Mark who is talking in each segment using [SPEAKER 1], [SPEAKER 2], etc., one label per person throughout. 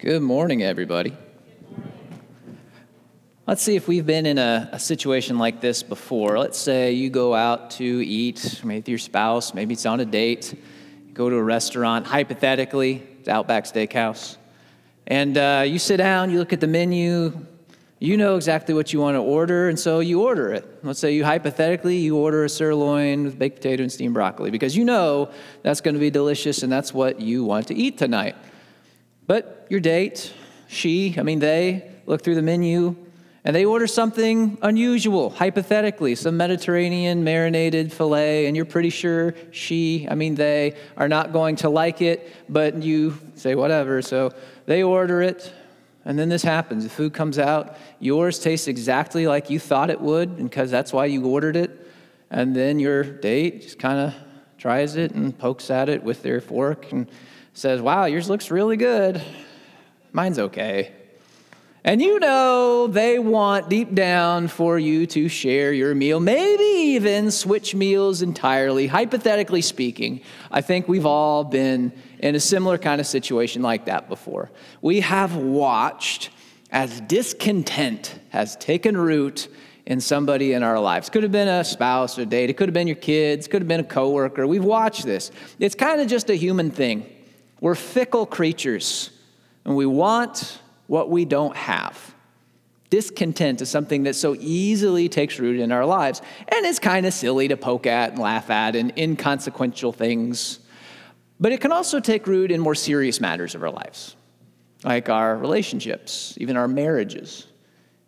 [SPEAKER 1] Good morning, everybody. Let's see if we've been in a, a, situation like this before. Let's say you go out to eat, maybe with your spouse, maybe it's on a date, go to a restaurant, hypothetically, it's Outback Steakhouse, and uh, you sit down, you look at the menu, you know exactly what you want to order, and so you order it. Let's say you hypothetically you order a sirloin with baked potato and steamed broccoli because you know that's going to be delicious and that's what you want to eat tonight. But your date, she, I mean they, look through the menu and they order something unusual, hypothetically, some Mediterranean marinated filet, and you're pretty sure she, I mean they, are not going to like it, but you say whatever. So they order it, and then this happens. The food comes out, yours tastes exactly like you thought it would, because that's why you ordered it. And then your date just kind of tries it and pokes at it with their fork and says, Wow, yours looks really good. Mine's okay. And you know they want deep down for you to share your meal, maybe even switch meals entirely. Hypothetically speaking, I think we've all been in a similar kind of situation like that before. We have watched as discontent has taken root in somebody in our lives. Could have been a spouse or date, it could have been your kids, could have been a coworker. We've watched this. It's kind of just a human thing. We're fickle creatures, and we want what we don't have. Discontent is something that so easily takes root in our lives, and it's kind of silly to poke at and laugh at and inconsequential things. But it can also take root in more serious matters of our lives, like our relationships, even our marriages.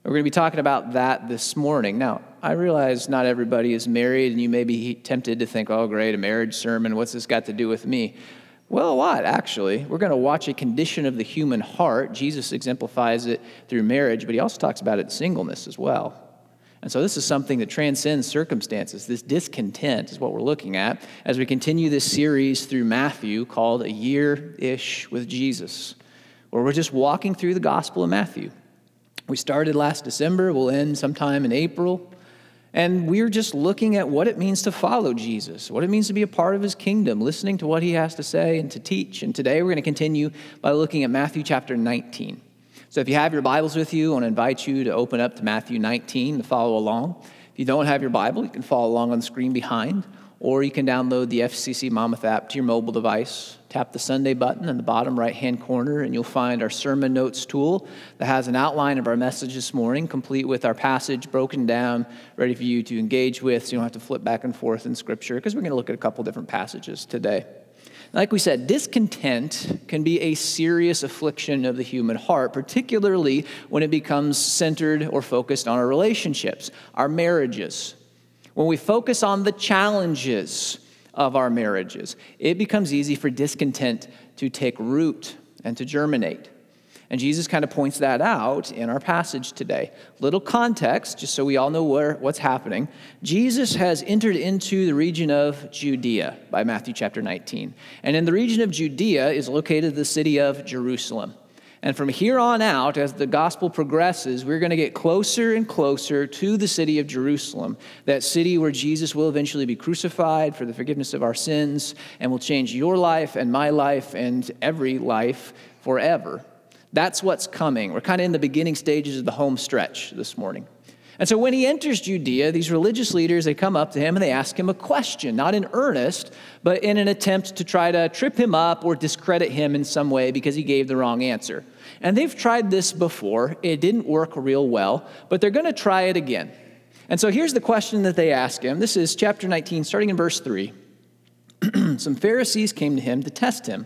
[SPEAKER 1] We're going to be talking about that this morning. Now, I realize not everybody is married, and you may be tempted to think, oh, great, a marriage sermon, what's this got to do with me? Well, a lot, actually. We're going to watch a condition of the human heart. Jesus exemplifies it through marriage, but he also talks about it in singleness as well. And so, this is something that transcends circumstances. This discontent is what we're looking at as we continue this series through Matthew called A Yearish with Jesus, where we're just walking through the Gospel of Matthew. We started last December, we'll end sometime in April. And we're just looking at what it means to follow Jesus, what it means to be a part of his kingdom, listening to what he has to say and to teach. And today we're going to continue by looking at Matthew chapter 19. So if you have your Bibles with you, I want to invite you to open up to Matthew 19 to follow along. If you don't have your Bible, you can follow along on the screen behind, or you can download the FCC Monmouth app to your mobile device. Tap the Sunday button in the bottom right hand corner, and you'll find our sermon notes tool that has an outline of our message this morning, complete with our passage broken down, ready for you to engage with, so you don't have to flip back and forth in Scripture, because we're going to look at a couple different passages today. Like we said, discontent can be a serious affliction of the human heart, particularly when it becomes centered or focused on our relationships, our marriages, when we focus on the challenges of our marriages, it becomes easy for discontent to take root and to germinate. And Jesus kind of points that out in our passage today. Little context, just so we all know where, what's happening. Jesus has entered into the region of Judea by Matthew chapter 19. And in the region of Judea is located the city of Jerusalem. And from here on out, as the gospel progresses, we're going to get closer and closer to the city of Jerusalem, that city where Jesus will eventually be crucified for the forgiveness of our sins and will change your life and my life and every life forever. That's what's coming. We're kind of in the beginning stages of the home stretch this morning. And so when he enters Judea, these religious leaders, they come up to him and they ask him a question, not in earnest, but in an attempt to try to trip him up or discredit him in some way because he gave the wrong answer. And they've tried this before. It didn't work real well, but they're going to try it again. And so here's the question that they ask him. This is chapter 19, starting in verse 3. Some Pharisees came to him to test him.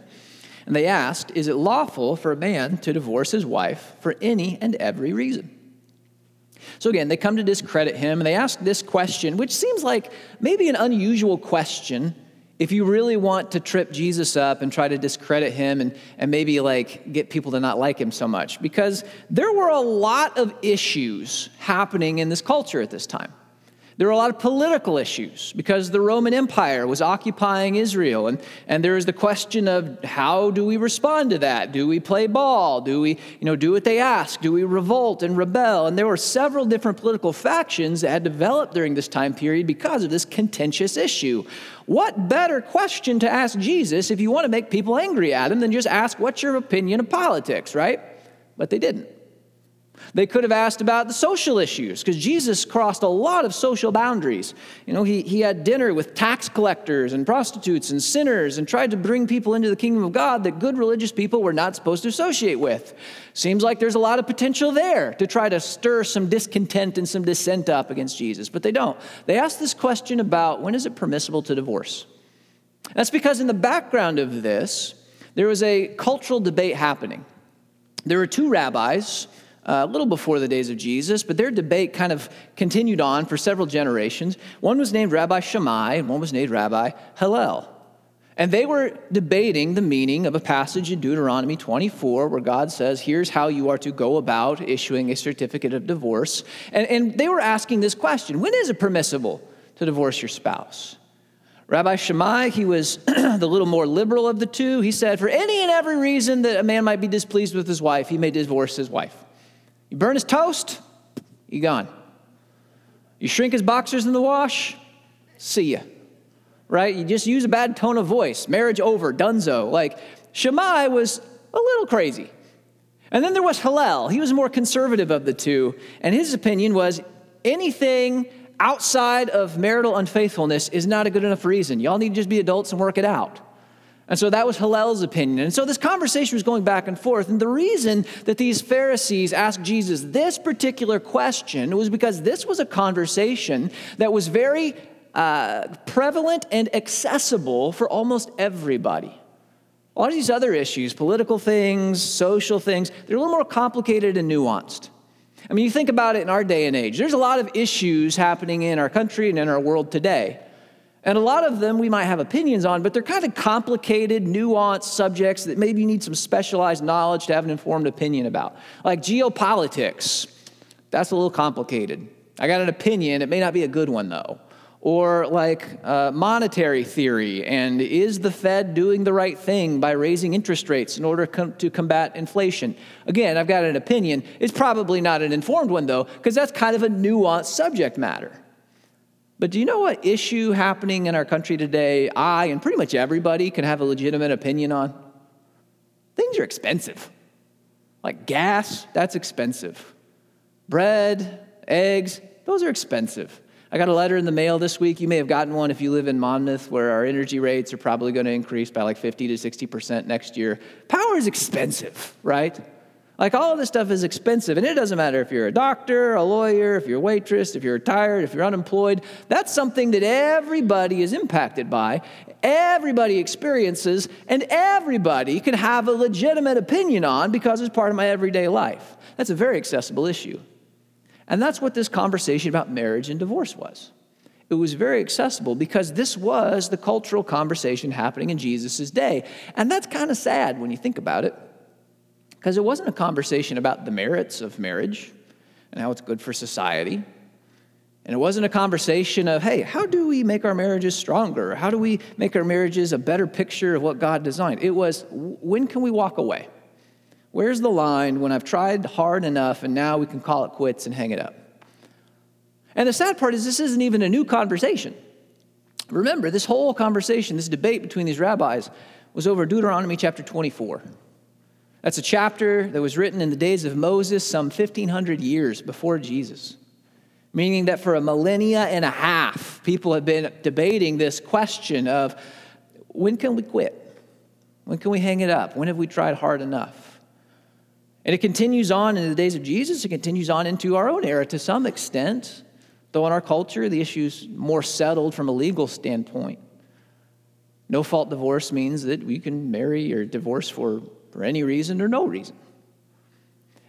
[SPEAKER 1] And they asked, Is it lawful for a man to divorce his wife for any and every reason? So again, they come to discredit him and they ask this question, which seems like maybe an unusual question if you really want to trip Jesus up and try to discredit him and, and maybe like get people to not like him so much. Because there were a lot of issues happening in this culture at this time. There were a lot of political issues because the Roman Empire was occupying Israel. And, and there was the question of how do we respond to that? Do we play ball? Do we you know, do what they ask? Do we revolt and rebel? And there were several different political factions that had developed during this time period because of this contentious issue. What better question to ask Jesus if you want to make people angry at him than just ask, What's your opinion of politics, right? But they didn't. They could have asked about the social issues because Jesus crossed a lot of social boundaries. You know, he, he had dinner with tax collectors and prostitutes and sinners and tried to bring people into the kingdom of God that good religious people were not supposed to associate with. Seems like there's a lot of potential there to try to stir some discontent and some dissent up against Jesus, but they don't. They ask this question about when is it permissible to divorce? That's because in the background of this, there was a cultural debate happening. There were two rabbis uh, a little before the days of Jesus, but their debate kind of continued on for several generations. One was named Rabbi Shammai, and one was named Rabbi Hillel. And they were debating the meaning of a passage in Deuteronomy 24 where God says, Here's how you are to go about issuing a certificate of divorce. And, and they were asking this question When is it permissible to divorce your spouse? Rabbi Shammai, he was the little more liberal of the two. He said, For any and every reason that a man might be displeased with his wife, he may divorce his wife. You burn his toast, you gone. You shrink his boxers in the wash, see ya. Right? You just use a bad tone of voice. Marriage over, dunzo. Like Shammai was a little crazy. And then there was Hillel. He was more conservative of the two. And his opinion was anything outside of marital unfaithfulness is not a good enough reason. Y'all need to just be adults and work it out. And so that was Hillel's opinion. And so this conversation was going back and forth. And the reason that these Pharisees asked Jesus this particular question was because this was a conversation that was very uh, prevalent and accessible for almost everybody. A lot of these other issues, political things, social things, they're a little more complicated and nuanced. I mean, you think about it in our day and age, there's a lot of issues happening in our country and in our world today. And a lot of them we might have opinions on, but they're kind of complicated, nuanced subjects that maybe you need some specialized knowledge to have an informed opinion about. Like geopolitics, that's a little complicated. I got an opinion, it may not be a good one though. Or like uh, monetary theory, and is the Fed doing the right thing by raising interest rates in order com- to combat inflation? Again, I've got an opinion. It's probably not an informed one though, because that's kind of a nuanced subject matter. But do you know what issue happening in our country today I and pretty much everybody can have a legitimate opinion on? Things are expensive. Like gas, that's expensive. Bread, eggs, those are expensive. I got a letter in the mail this week. You may have gotten one if you live in Monmouth, where our energy rates are probably going to increase by like 50 to 60% next year. Power is expensive, right? Like all this stuff is expensive, and it doesn't matter if you're a doctor, a lawyer, if you're a waitress, if you're retired, if you're unemployed. That's something that everybody is impacted by, everybody experiences, and everybody can have a legitimate opinion on because it's part of my everyday life. That's a very accessible issue. And that's what this conversation about marriage and divorce was. It was very accessible because this was the cultural conversation happening in Jesus' day. And that's kind of sad when you think about it. Because it wasn't a conversation about the merits of marriage and how it's good for society. And it wasn't a conversation of, hey, how do we make our marriages stronger? How do we make our marriages a better picture of what God designed? It was, when can we walk away? Where's the line when I've tried hard enough and now we can call it quits and hang it up? And the sad part is, this isn't even a new conversation. Remember, this whole conversation, this debate between these rabbis, was over Deuteronomy chapter 24. That's a chapter that was written in the days of Moses, some 1,500 years before Jesus. Meaning that for a millennia and a half, people have been debating this question of when can we quit? When can we hang it up? When have we tried hard enough? And it continues on in the days of Jesus, it continues on into our own era to some extent, though in our culture, the issue's more settled from a legal standpoint. No fault divorce means that we can marry or divorce for for any reason or no reason.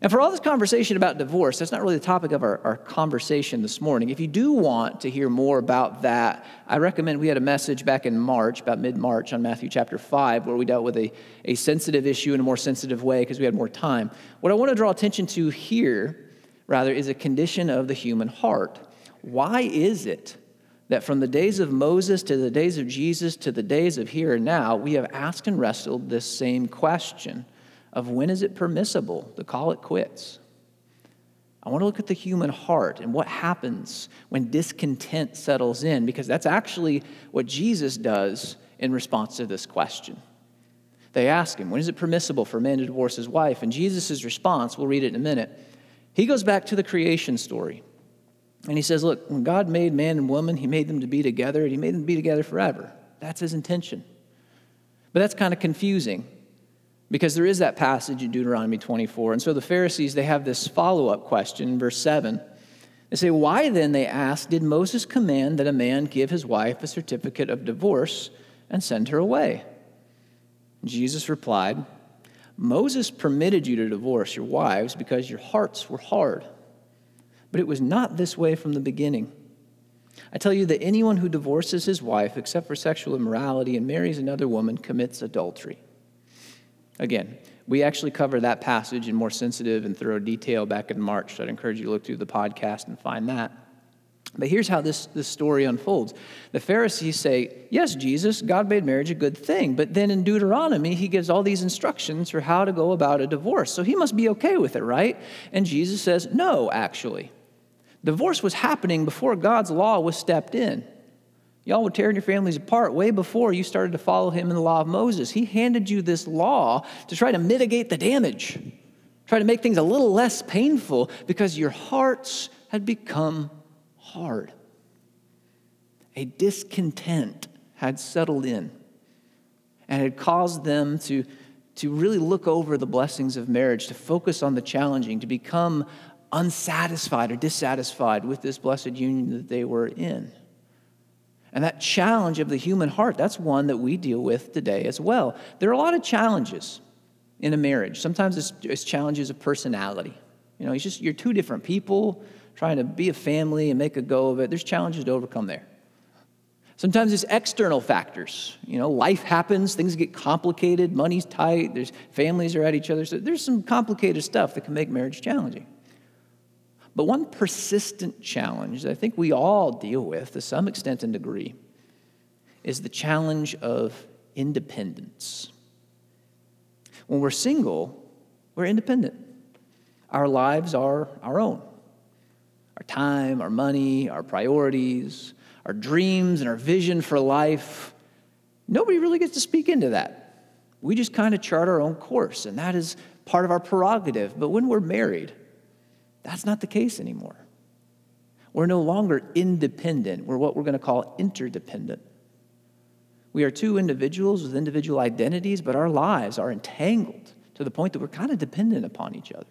[SPEAKER 1] And for all this conversation about divorce, that's not really the topic of our, our conversation this morning. If you do want to hear more about that, I recommend we had a message back in March, about mid March, on Matthew chapter 5, where we dealt with a, a sensitive issue in a more sensitive way because we had more time. What I want to draw attention to here, rather, is a condition of the human heart. Why is it that from the days of Moses to the days of Jesus to the days of here and now, we have asked and wrestled this same question of when is it permissible to call it quits? I want to look at the human heart and what happens when discontent settles in, because that's actually what Jesus does in response to this question. They ask him, When is it permissible for a man to divorce his wife? And Jesus' response, we'll read it in a minute, he goes back to the creation story. And he says, Look, when God made man and woman, he made them to be together, and he made them to be together forever. That's his intention. But that's kind of confusing because there is that passage in Deuteronomy 24. And so the Pharisees, they have this follow up question verse 7. They say, Why then, they ask, did Moses command that a man give his wife a certificate of divorce and send her away? Jesus replied, Moses permitted you to divorce your wives because your hearts were hard. But it was not this way from the beginning. I tell you that anyone who divorces his wife except for sexual immorality and marries another woman commits adultery. Again, we actually cover that passage in more sensitive and thorough detail back in March, so I'd encourage you to look through the podcast and find that. But here's how this, this story unfolds. The Pharisees say, Yes, Jesus, God made marriage a good thing. But then in Deuteronomy, he gives all these instructions for how to go about a divorce. So he must be okay with it, right? And Jesus says, No, actually. Divorce was happening before God's law was stepped in. Y'all were tearing your families apart way before you started to follow him in the law of Moses. He handed you this law to try to mitigate the damage, try to make things a little less painful because your hearts had become hard. A discontent had settled in and had caused them to, to really look over the blessings of marriage, to focus on the challenging, to become unsatisfied or dissatisfied with this blessed union that they were in. And that challenge of the human heart, that's one that we deal with today as well. There are a lot of challenges in a marriage. Sometimes it's, it's challenges of personality. You know, it's just you're two different people trying to be a family and make a go of it. There's challenges to overcome there. Sometimes it's external factors. You know, life happens, things get complicated, money's tight, there's families are at each other. So there's some complicated stuff that can make marriage challenging. But one persistent challenge that I think we all deal with to some extent and degree is the challenge of independence. When we're single, we're independent. Our lives are our own. Our time, our money, our priorities, our dreams, and our vision for life. Nobody really gets to speak into that. We just kind of chart our own course, and that is part of our prerogative. But when we're married, that's not the case anymore. We're no longer independent. We're what we're going to call interdependent. We are two individuals with individual identities, but our lives are entangled to the point that we're kind of dependent upon each other.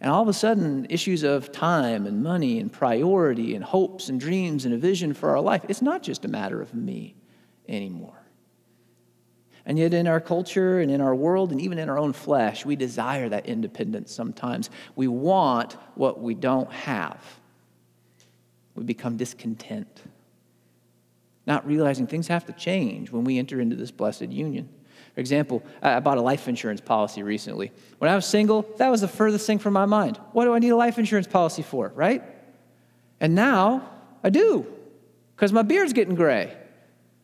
[SPEAKER 1] And all of a sudden, issues of time and money and priority and hopes and dreams and a vision for our life, it's not just a matter of me anymore. And yet, in our culture and in our world and even in our own flesh, we desire that independence sometimes. We want what we don't have. We become discontent, not realizing things have to change when we enter into this blessed union. For example, I bought a life insurance policy recently. When I was single, that was the furthest thing from my mind. What do I need a life insurance policy for, right? And now I do, because my beard's getting gray.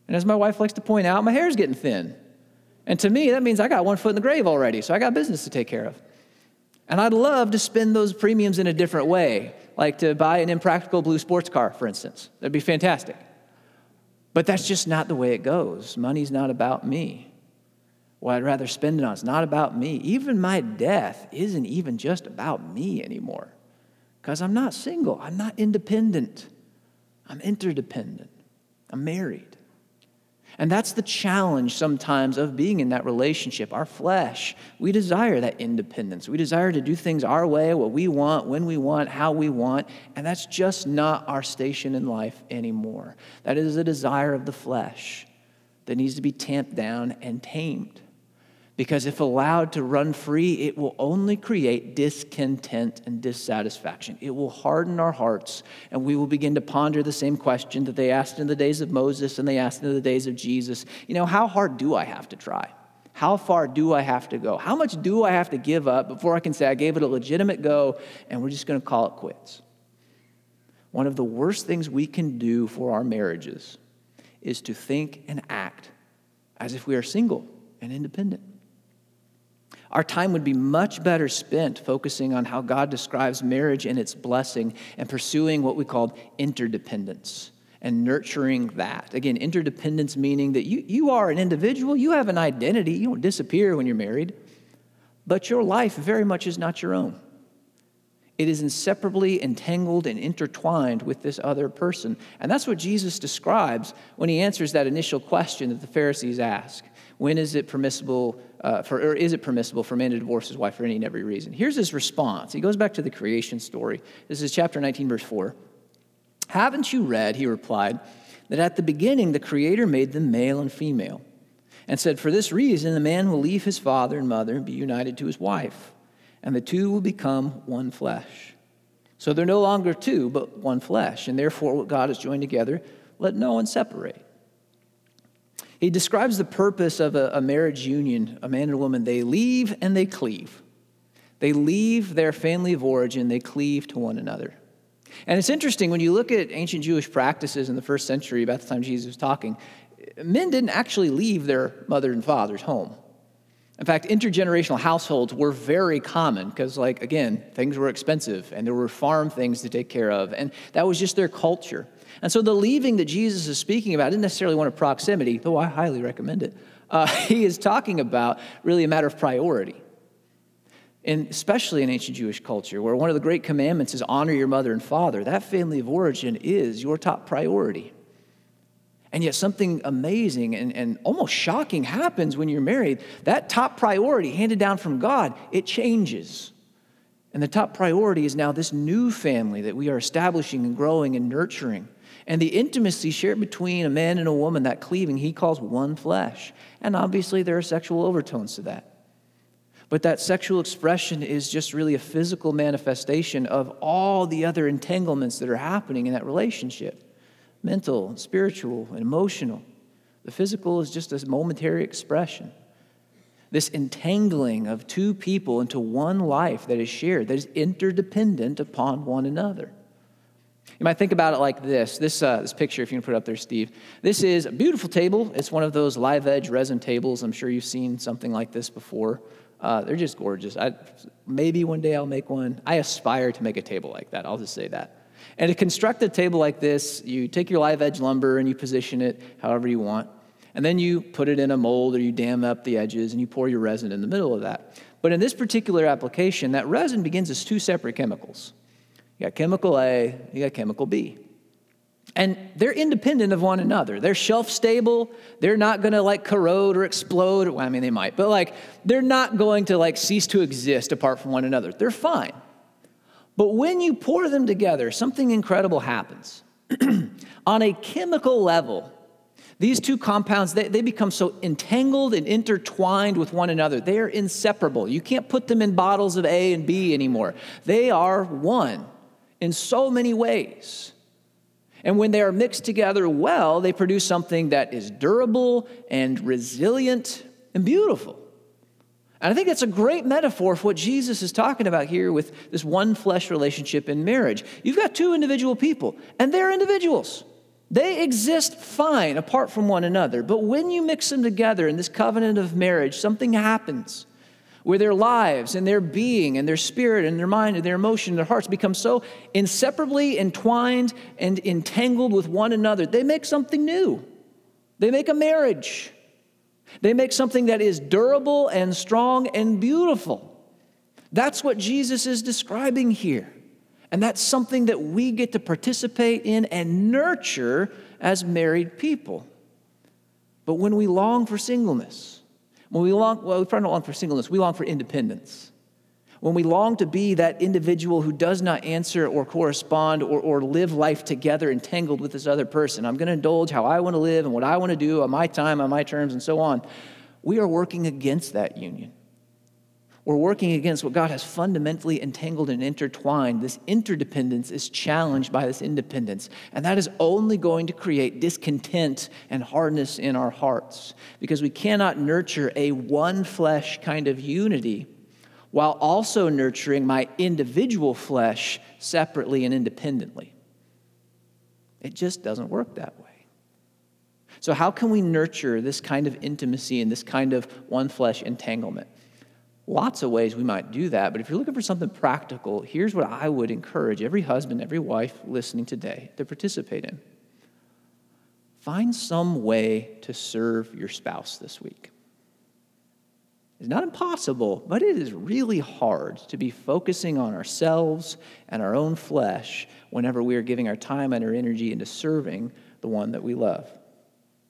[SPEAKER 1] And as my wife likes to point out, my hair's getting thin. And to me, that means I got one foot in the grave already, so I got business to take care of. And I'd love to spend those premiums in a different way, like to buy an impractical blue sports car, for instance. That'd be fantastic. But that's just not the way it goes. Money's not about me. What I'd rather spend it on is not about me. Even my death isn't even just about me anymore. Because I'm not single, I'm not independent, I'm interdependent, I'm married. And that's the challenge sometimes of being in that relationship. Our flesh, we desire that independence. We desire to do things our way, what we want, when we want, how we want. And that's just not our station in life anymore. That is a desire of the flesh that needs to be tamped down and tamed because if allowed to run free, it will only create discontent and dissatisfaction. It will harden our hearts, and we will begin to ponder the same question that they asked in the days of Moses and they asked in the days of Jesus. You know, how hard do I have to try? How far do I have to go? How much do I have to give up before I can say I gave it a legitimate go and we're just going to call it quits? one of the worst things we can do for our marriages is to think and act as if we are single and independent. Our time would be much better spent focusing on how God describes marriage and its blessing and pursuing what we call interdependence and nurturing that. Again, interdependence meaning that you, you are an individual, you have an identity, you don't disappear when you're married, but your life very much is not your own. It is inseparably entangled and intertwined with this other person. And that's what Jesus describes when he answers that initial question that the Pharisees ask. When is it permissible uh, for, or is it permissible for a man to divorce his wife for any and every reason? Here's his response. He goes back to the creation story. This is chapter 19, verse 4. Haven't you read, he replied, that at the beginning the Creator made them male and female, and said, For this reason the man will leave his father and mother and be united to his wife and the two will become one flesh. So they're no longer two, but one flesh. And therefore, what God has joined together, let no one separate. He describes the purpose of a, a, marriage union, a man and a woman. They leave and they cleave. They leave their family of origin, they cleave to one another. And it's interesting when you look at ancient Jewish practices in the first century, about the time Jesus was talking, men didn't actually leave their mother and father's home. In fact, intergenerational households were very common because, like, again, things were expensive and there were farm things to take care of, and that was just their culture. And so the leaving that Jesus is speaking about isn't necessarily one of proximity, though I highly recommend it. Uh, he is talking about really a matter of priority. And especially in ancient Jewish culture, where one of the great commandments is honor your mother and father, that family of origin is your top priority. And yet, something amazing and, and almost shocking happens when you're married. That top priority, handed down from God, it changes. And the top priority is now this new family that we are establishing and growing and nurturing. And the intimacy shared between a man and a woman, that cleaving, he calls one flesh. And obviously, there are sexual overtones to that. But that sexual expression is just really a physical manifestation of all the other entanglements that are happening in that relationship mental, spiritual, and emotional. The physical is just a momentary expression. This entangling of two people into one life that is shared, that is interdependent upon one another. You might think about it like this. This, uh, this picture, if you can put it up there, Steve. This is a beautiful table. It's one of those live edge resin tables. I'm sure you've seen something like this before. Uh, they're just gorgeous. I, maybe one day I'll make one. I aspire to make a table like that. I'll just say that. And to construct a table like this, you take your live edge lumber and you position it however you want. And then you put it in a mold or you dam up the edges and you pour your resin in the middle of that. But in this particular application, that resin begins as two separate chemicals. You got chemical A, you got chemical B. And they're independent of one another. They're shelf stable. They're not going to like corrode or explode. Well, I mean, they might, but like they're not going to like cease to exist apart from one another. They're fine. But when you pour them together, something incredible happens. On a chemical level, these two compounds, they, they become so entangled and intertwined with one another. They are inseparable. You can't put them in bottles of A and B anymore. They are one in so many ways. And when they are mixed together well, they produce something that is durable and resilient and beautiful. And I think that's a great metaphor for what Jesus is talking about here with this one flesh relationship in marriage. You've got two individual people, and they're individuals. They exist fine apart from one another. But when you mix them together in this covenant of marriage, something happens where their lives and their being and their spirit and their mind and their emotion and their hearts become so inseparably entwined and entangled with one another. They make something new, they make a marriage. They make something that is durable and strong and beautiful. That's what Jesus is describing here. And that's something that we get to participate in and nurture as married people. But when we long for singleness, when we long, well, we probably don't long for singleness, we long for independence. When we long to be that individual who does not answer or correspond or, or live life together entangled with this other person, I'm going to indulge how I want to live and what I want to do on my time, on my terms, and so on. We are working against that union. We're working against what God has fundamentally entangled and intertwined. This interdependence is challenged by this independence. And that is only going to create discontent and hardness in our hearts because we cannot nurture a one flesh kind of unity while also nurturing my individual flesh separately and independently. It just doesn't work that way. So, how can we nurture this kind of intimacy and this kind of one flesh entanglement? Lots of ways we might do that, but if you're looking for something practical, here's what I would encourage every husband, every wife listening today to participate in. Find some way to serve your spouse this week. It's not impossible, but it is really hard to be focusing on ourselves and our own flesh whenever we are giving our time and our energy into serving the one that we love.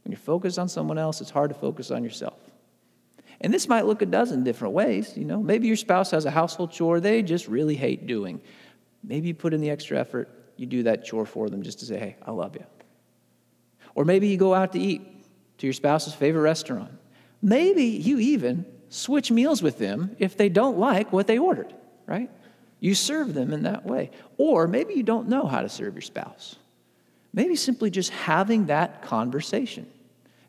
[SPEAKER 1] When you're focused on someone else, it's hard to focus on yourself. And this might look a dozen different ways. You know, maybe your spouse has a household chore they just really hate doing. Maybe you put in the extra effort, you do that chore for them just to say, hey, I love you. Or maybe you go out to eat to your spouse's favorite restaurant. Maybe you even switch meals with them if they don't like what they ordered, right? You serve them in that way. Or maybe you don't know how to serve your spouse. Maybe simply just having that conversation,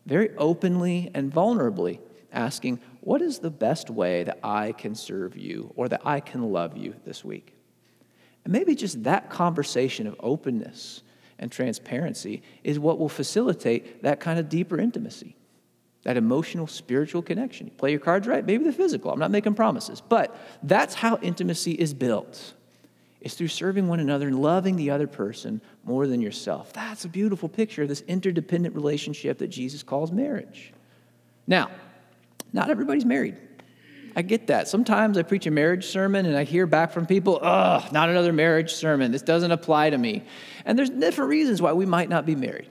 [SPEAKER 1] very openly and vulnerably asking, What is the best way that I can serve you or that I can love you this week? And maybe just that conversation of openness and transparency is what will facilitate that kind of deeper intimacy that emotional, spiritual connection. You play your cards right, maybe the physical. I'm not making promises, but that's how intimacy is built. It's through serving one another and loving the other person more than yourself. That's a beautiful picture of this interdependent relationship that Jesus calls marriage. Now, not everybody's married. I get that. Sometimes I preach a marriage sermon and I hear back from people, ugh, not another marriage sermon. This doesn't apply to me. And there's different reasons why we might not be married.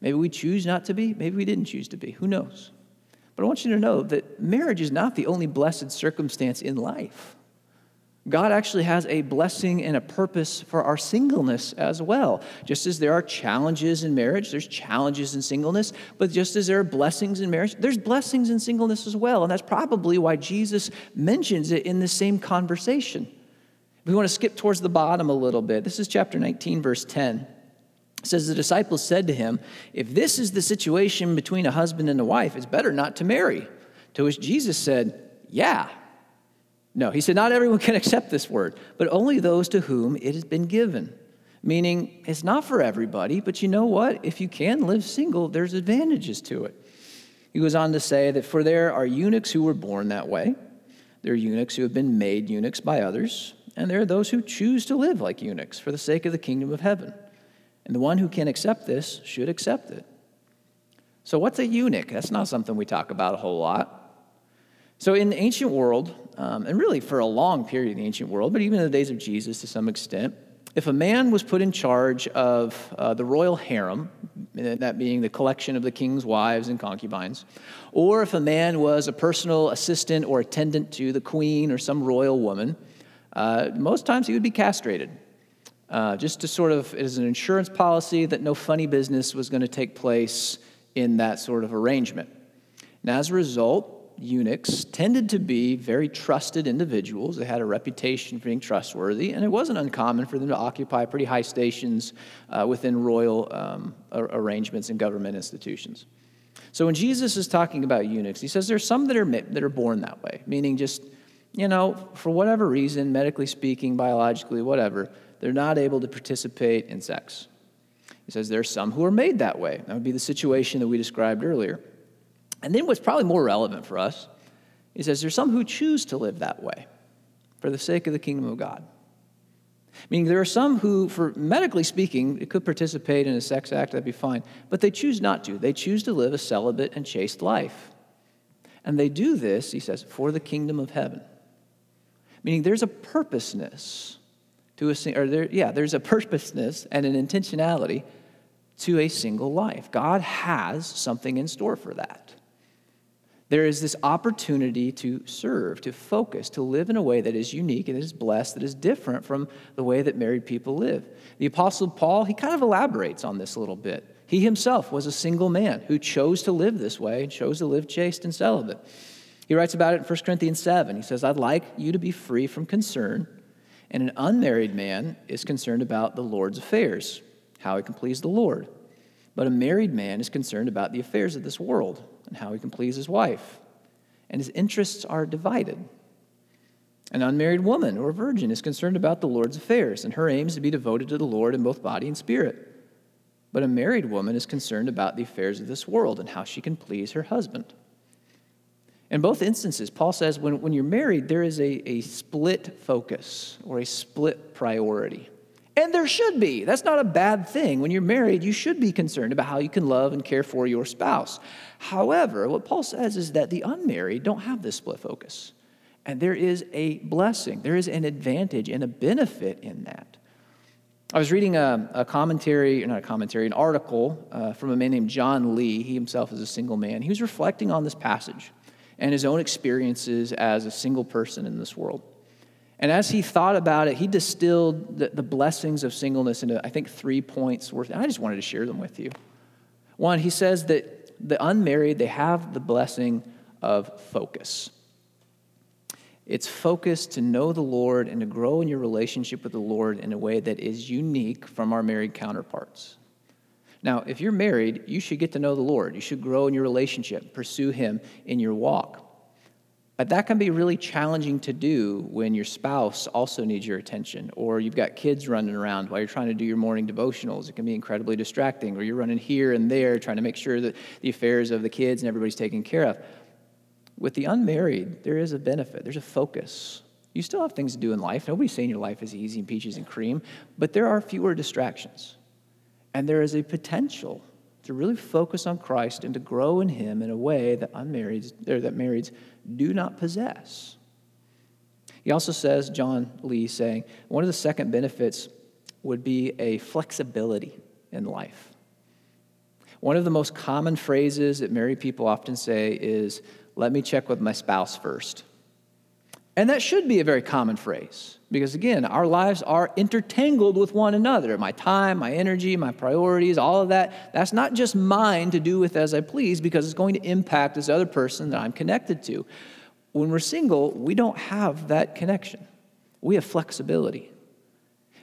[SPEAKER 1] Maybe we choose not to be, maybe we didn't choose to be. Who knows? But I want you to know that marriage is not the only blessed circumstance in life. God actually has a blessing and a purpose for our singleness as well. Just as there are challenges in marriage, there's challenges in singleness, but just as there are blessings in marriage, there's blessings in singleness as well. And that's probably why Jesus mentions it in the same conversation. We want to skip towards the bottom a little bit. This is chapter 19, verse 10. It says the disciples said to him, If this is the situation between a husband and a wife, it's better not to marry. To which Jesus said, Yeah. No, he said, Not everyone can accept this word, but only those to whom it has been given. Meaning, it's not for everybody, but you know what? If you can live single, there's advantages to it. He goes on to say that for there are eunuchs who were born that way, there are eunuchs who have been made eunuchs by others, and there are those who choose to live like eunuchs for the sake of the kingdom of heaven. And the one who can accept this should accept it. So, what's a eunuch? That's not something we talk about a whole lot. So, in the ancient world, um, and really for a long period in the ancient world, but even in the days of Jesus to some extent, if a man was put in charge of uh, the royal harem, that being the collection of the king's wives and concubines, or if a man was a personal assistant or attendant to the queen or some royal woman, uh, most times he would be castrated uh, just to sort of, as an insurance policy that no funny business was going to take place in that sort of arrangement. And as a result, eunuchs tended to be very trusted individuals. They had a reputation for being trustworthy, and it wasn't uncommon for them to occupy pretty high stations uh, within royal um, arrangements and government institutions. So when Jesus is talking about eunuchs, he says there's some that are, that are born that way, meaning just, you know, for whatever reason, medically speaking, biologically, whatever, they're not able to participate in sex. He says there are some who are made that way. That would be the situation that we described earlier. And then what's probably more relevant for us, he says there's some who choose to live that way for the sake of the kingdom of God. Meaning there are some who, for medically speaking, could participate in a sex act, that'd be fine, but they choose not to. They choose to live a celibate and chaste life. And they do this, he says, for the kingdom of heaven. Meaning there's a purposeness to a or there, yeah, there's a purposeness and an intentionality to a single life. God has something in store for that. There is this opportunity to serve, to focus, to live in a way that is unique and is blessed, that is different from the way that married people live. The Apostle Paul, he kind of elaborates on this a little bit. He himself was a single man who chose to live this way and chose to live chaste and celibate. He writes about it in 1 Corinthians 7. He says, I'd like you to be free from concern and an unmarried man is concerned about the Lord's affairs, how he can please the Lord. But a married man is concerned about the affairs of this world and how he can please his wife. And his interests are divided. An unmarried woman or virgin is concerned about the Lord's affairs, and her aim is to be devoted to the Lord in both body and spirit. but a married woman is concerned about the affairs of this world and how she can please her husband. In both instances, Paul says when, when you're married, there is a, a split focus or a split priority. And there should be. That's not a bad thing. When you're married, you should be concerned about how you can love and care for your spouse. However, what Paul says is that the unmarried don't have this split focus. And there is a blessing, there is an advantage and a benefit in that. I was reading a, a commentary, not a commentary, an article uh, from a man named John Lee. He himself is a single man. He was reflecting on this passage and his own experiences as a single person in this world. And as he thought about it, he distilled the, the blessings of singleness into, I think, three points worth. And I just wanted to share them with you. One, he says that the unmarried, they have the blessing of focus. It's focus to know the Lord and to grow in your relationship with the Lord in a way that is unique from our married counterparts. Now, if you're married, you should get to know the Lord. You should grow in your relationship, pursue Him in your walk. But that can be really challenging to do when your spouse also needs your attention, or you've got kids running around while you're trying to do your morning devotionals. It can be incredibly distracting, or you're running here and there trying to make sure that the affairs of the kids and everybody's taken care of. With the unmarried, there is a benefit, there's a focus. You still have things to do in life. Nobody's saying your life is easy and peaches and cream, but there are fewer distractions. And there is a potential to really focus on Christ and to grow in Him in a way that unmarried or that marrieds do not possess. He also says, John Lee saying, one of the second benefits would be a flexibility in life. One of the most common phrases that married people often say is, let me check with my spouse first. And that should be a very common phrase because, again, our lives are intertangled with one another. My time, my energy, my priorities, all of that, that's not just mine to do with as I please because it's going to impact this other person that I'm connected to. When we're single, we don't have that connection. We have flexibility.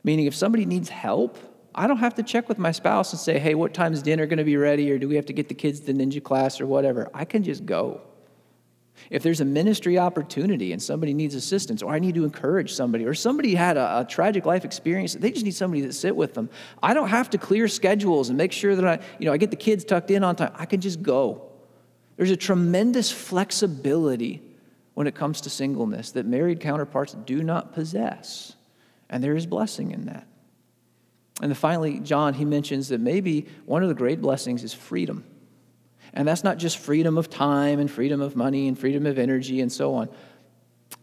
[SPEAKER 1] Meaning, if somebody needs help, I don't have to check with my spouse and say, hey, what time is dinner going to be ready? Or do we have to get the kids to ninja class or whatever? I can just go. If there's a ministry opportunity and somebody needs assistance, or I need to encourage somebody, or somebody had a, a, tragic life experience, they just need somebody to sit with them. I don't have to clear schedules and make sure that I, you know, I get the kids tucked in on time. I can just go. There's a tremendous flexibility when it comes to singleness that married counterparts do not possess. And there is blessing in that. And then finally, John, he mentions that maybe one of the great blessings is freedom. And that's not just freedom of time and freedom of money and freedom of energy and so on.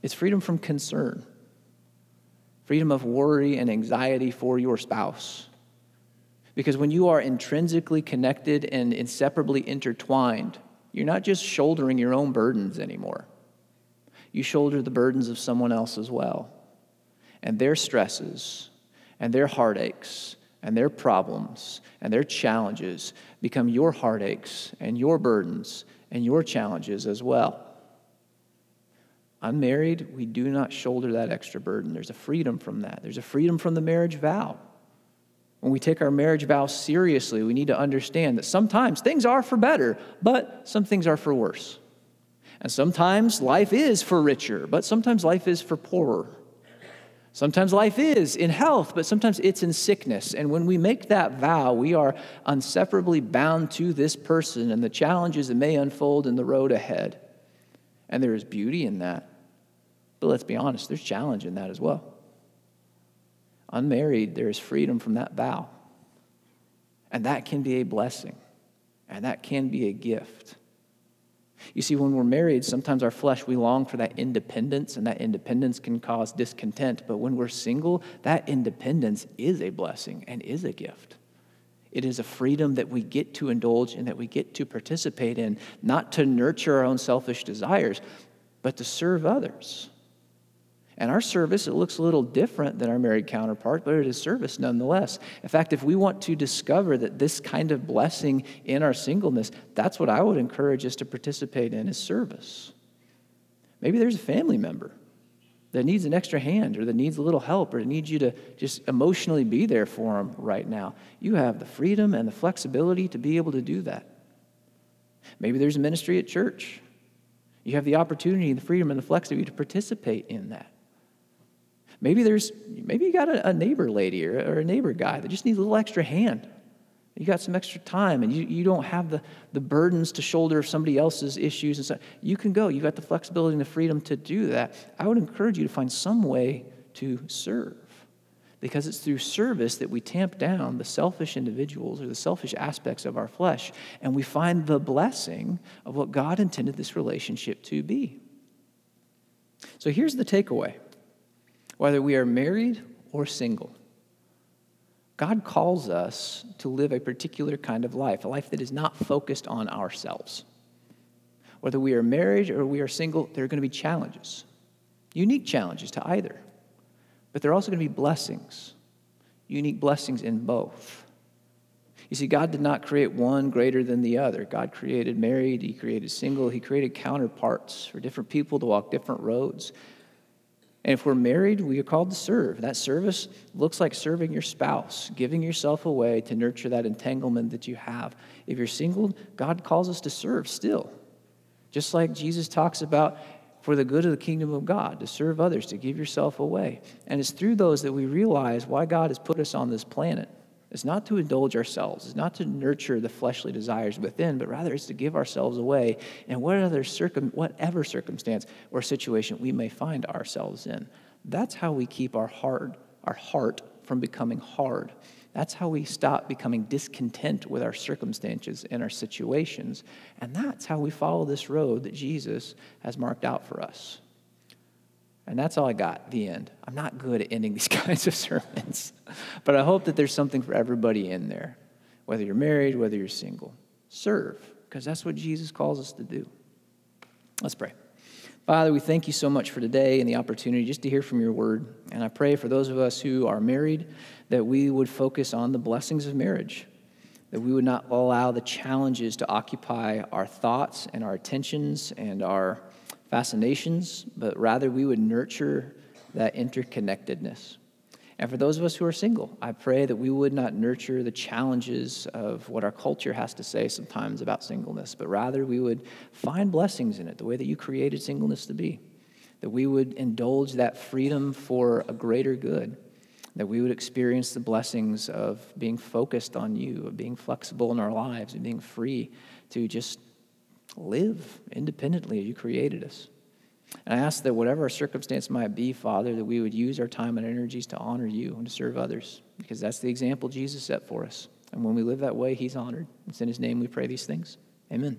[SPEAKER 1] It's freedom from concern, freedom of worry and anxiety for your spouse. Because when you are intrinsically connected and inseparably intertwined, you're not just shouldering your own burdens anymore. You shoulder the burdens of someone else as well, and their stresses, and their heartaches, and their problems and their challenges become your heartaches and your burdens and your challenges as well. Unmarried, we do not shoulder that extra burden. There's a freedom from that. There's a freedom from the marriage vow. When we take our marriage vow seriously, we need to understand that sometimes things are for better, but some things are for worse. And sometimes life is for richer, but sometimes life is for poorer. Sometimes life is in health, but sometimes it's in sickness. And when we make that vow, we are inseparably bound to this person and the challenges that may unfold in the road ahead. And there is beauty in that. But let's be honest, there's challenge in that as well. Unmarried, there is freedom from that vow. And that can be a blessing, and that can be a gift. You see, when we're married, sometimes our flesh, we long for that independence, and that independence can cause discontent. But when we're single, that independence is a blessing and is a gift. It is a freedom that we get to indulge and that we get to participate in, not to nurture our own selfish desires, but to serve others. And our service, it looks a little different than our married counterpart, but it is service nonetheless. In fact, if we want to discover that this kind of blessing in our singleness, that's what I would encourage us to participate in is service. Maybe there's a family member that needs an extra hand or that needs a little help or that needs you to just emotionally be there for them right now. You have the freedom and the flexibility to be able to do that. Maybe there's a ministry at church. You have the opportunity, the freedom, and the flexibility to participate in that. Maybe there's maybe you got a, a neighbor lady or, or a neighbor guy that just needs a little extra hand. You got some extra time and you, you don't have the, the burdens to shoulder of somebody else's issues and so You can go. You've got the flexibility and the freedom to do that. I would encourage you to find some way to serve because it's through service that we tamp down the selfish individuals or the selfish aspects of our flesh and we find the blessing of what God intended this relationship to be. So here's the takeaway whether we are married or single, God calls us to live a particular kind of life, a life that is not focused on ourselves. Whether we are married or we are single, there are going to be challenges, unique challenges to either. But there are also going to be blessings, unique blessings in both. You see, God did not create one greater than the other. God created married, He created single, He created counterparts for different people to walk different roads. And if we're married, we are called to serve. That service looks like serving your spouse, giving yourself away to nurture that entanglement that you have. If you're single, God calls us to serve still. Just like Jesus talks about for the good of the kingdom of God, to serve others, to give yourself away. And it's through those that we realize why God has put us on this planet. It's not to indulge ourselves, it's not to nurture the fleshly desires within, but rather it's to give ourselves away in whatever, circum, whatever circumstance or situation we may find ourselves in. That's how we keep our heart, our heart from becoming hard. That's how we stop becoming discontent with our circumstances and our situations. And that's how we follow this road that Jesus has marked out for us. And that's all I got, the end. I'm not good at ending these kinds of sermons, but I hope that there's something for everybody in there, whether you're married, whether you're single. Serve, because that's what Jesus calls us to do. Let's pray. Father, we thank you so much for today and the opportunity just to hear from your word. And I pray for those of us who are married that we would focus on the blessings of marriage, that we would not allow the challenges to occupy our thoughts and our attentions and our fascinations, but rather we would nurture that interconnectedness. And for those of us who are single, I pray that we would not nurture the challenges of what our culture has to say sometimes about singleness, but rather we would find blessings in it, the way that you created singleness to be. That we would indulge that freedom for a greater good. That we would experience the blessings of being focused on you, of being flexible in our lives, and being free to just live independently as you created us. And I ask that whatever our circumstance might be, Father, that we would use our time and energies to honor you and to serve others, because that's the example Jesus set for us. And when we live that way, he's honored. It's in his name we pray these things. Amen.